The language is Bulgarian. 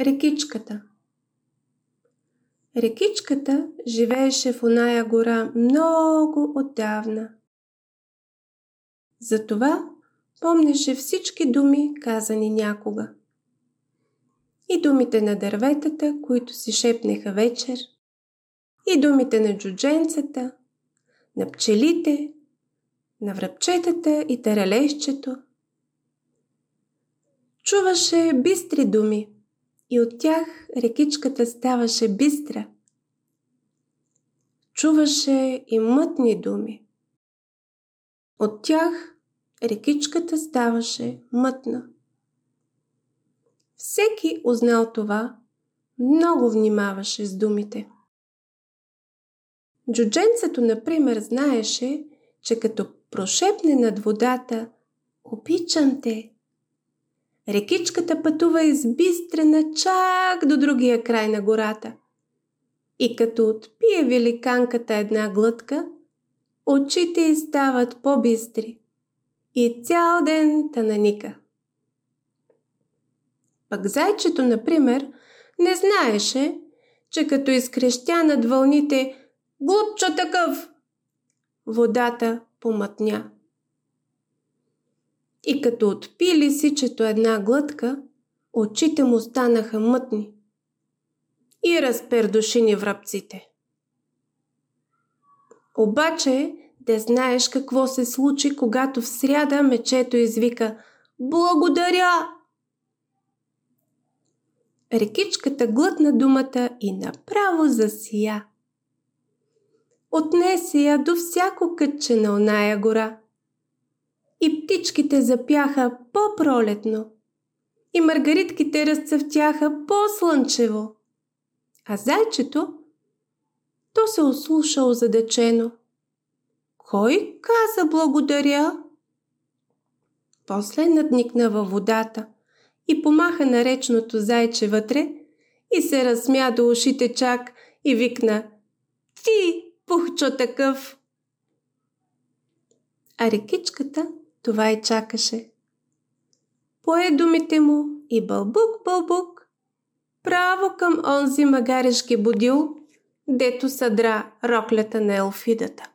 Рекичката Рекичката живееше в оная гора много отдавна. Затова помнеше всички думи, казани някога. И думите на дърветата, които си шепнеха вечер, и думите на джудженцата, на пчелите, на връбчетата и таралещето. Чуваше бистри думи и от тях рекичката ставаше бистра. Чуваше и мътни думи. От тях рекичката ставаше мътна. Всеки узнал това, много внимаваше с думите. Джудженцето, например, знаеше, че като прошепне над водата «Обичам те», рекичката пътува избистрена чак до другия край на гората. И като отпие великанката една глътка, очите й стават по-бистри и цял ден тананика. Пък зайчето, например, не знаеше, че като изкрещя над вълните Глупчо такъв! Водата помътня. И като отпи лисичето една глътка, очите му станаха мътни и разпердушини връбците. Обаче, да знаеш какво се случи, когато в сряда мечето извика «Благодаря!» Рекичката глътна думата и направо засия. Отнесе я до всяко кътче на оная гора. И птичките запяха по-пролетно. И маргаритките разцъфтяха по-слънчево. А зайчето, то се ослуша озадачено. Кой каза благодаря? После надникна във водата и помаха на речното зайче вътре и се разсмя до ушите чак и викна Ти, пухчо такъв. А рекичката това и чакаше. Пое думите му и бълбук, бълбук, право към онзи магарешки будил, дето съдра роклята на елфидата.